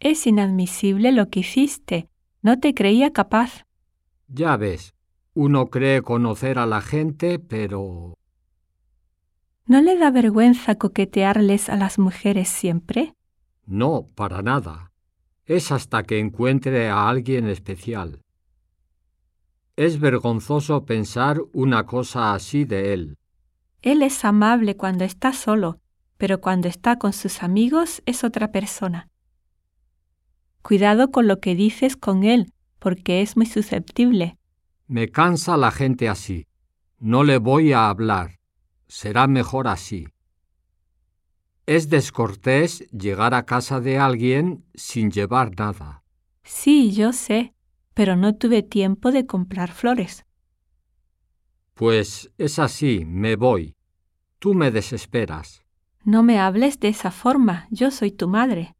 Es inadmisible lo que hiciste. No te creía capaz. Ya ves, uno cree conocer a la gente, pero... ¿No le da vergüenza coquetearles a las mujeres siempre? No, para nada. Es hasta que encuentre a alguien especial. Es vergonzoso pensar una cosa así de él. Él es amable cuando está solo, pero cuando está con sus amigos es otra persona. Cuidado con lo que dices con él, porque es muy susceptible. Me cansa la gente así. No le voy a hablar. Será mejor así. Es descortés llegar a casa de alguien sin llevar nada. Sí, yo sé, pero no tuve tiempo de comprar flores. Pues es así, me voy. Tú me desesperas. No me hables de esa forma, yo soy tu madre.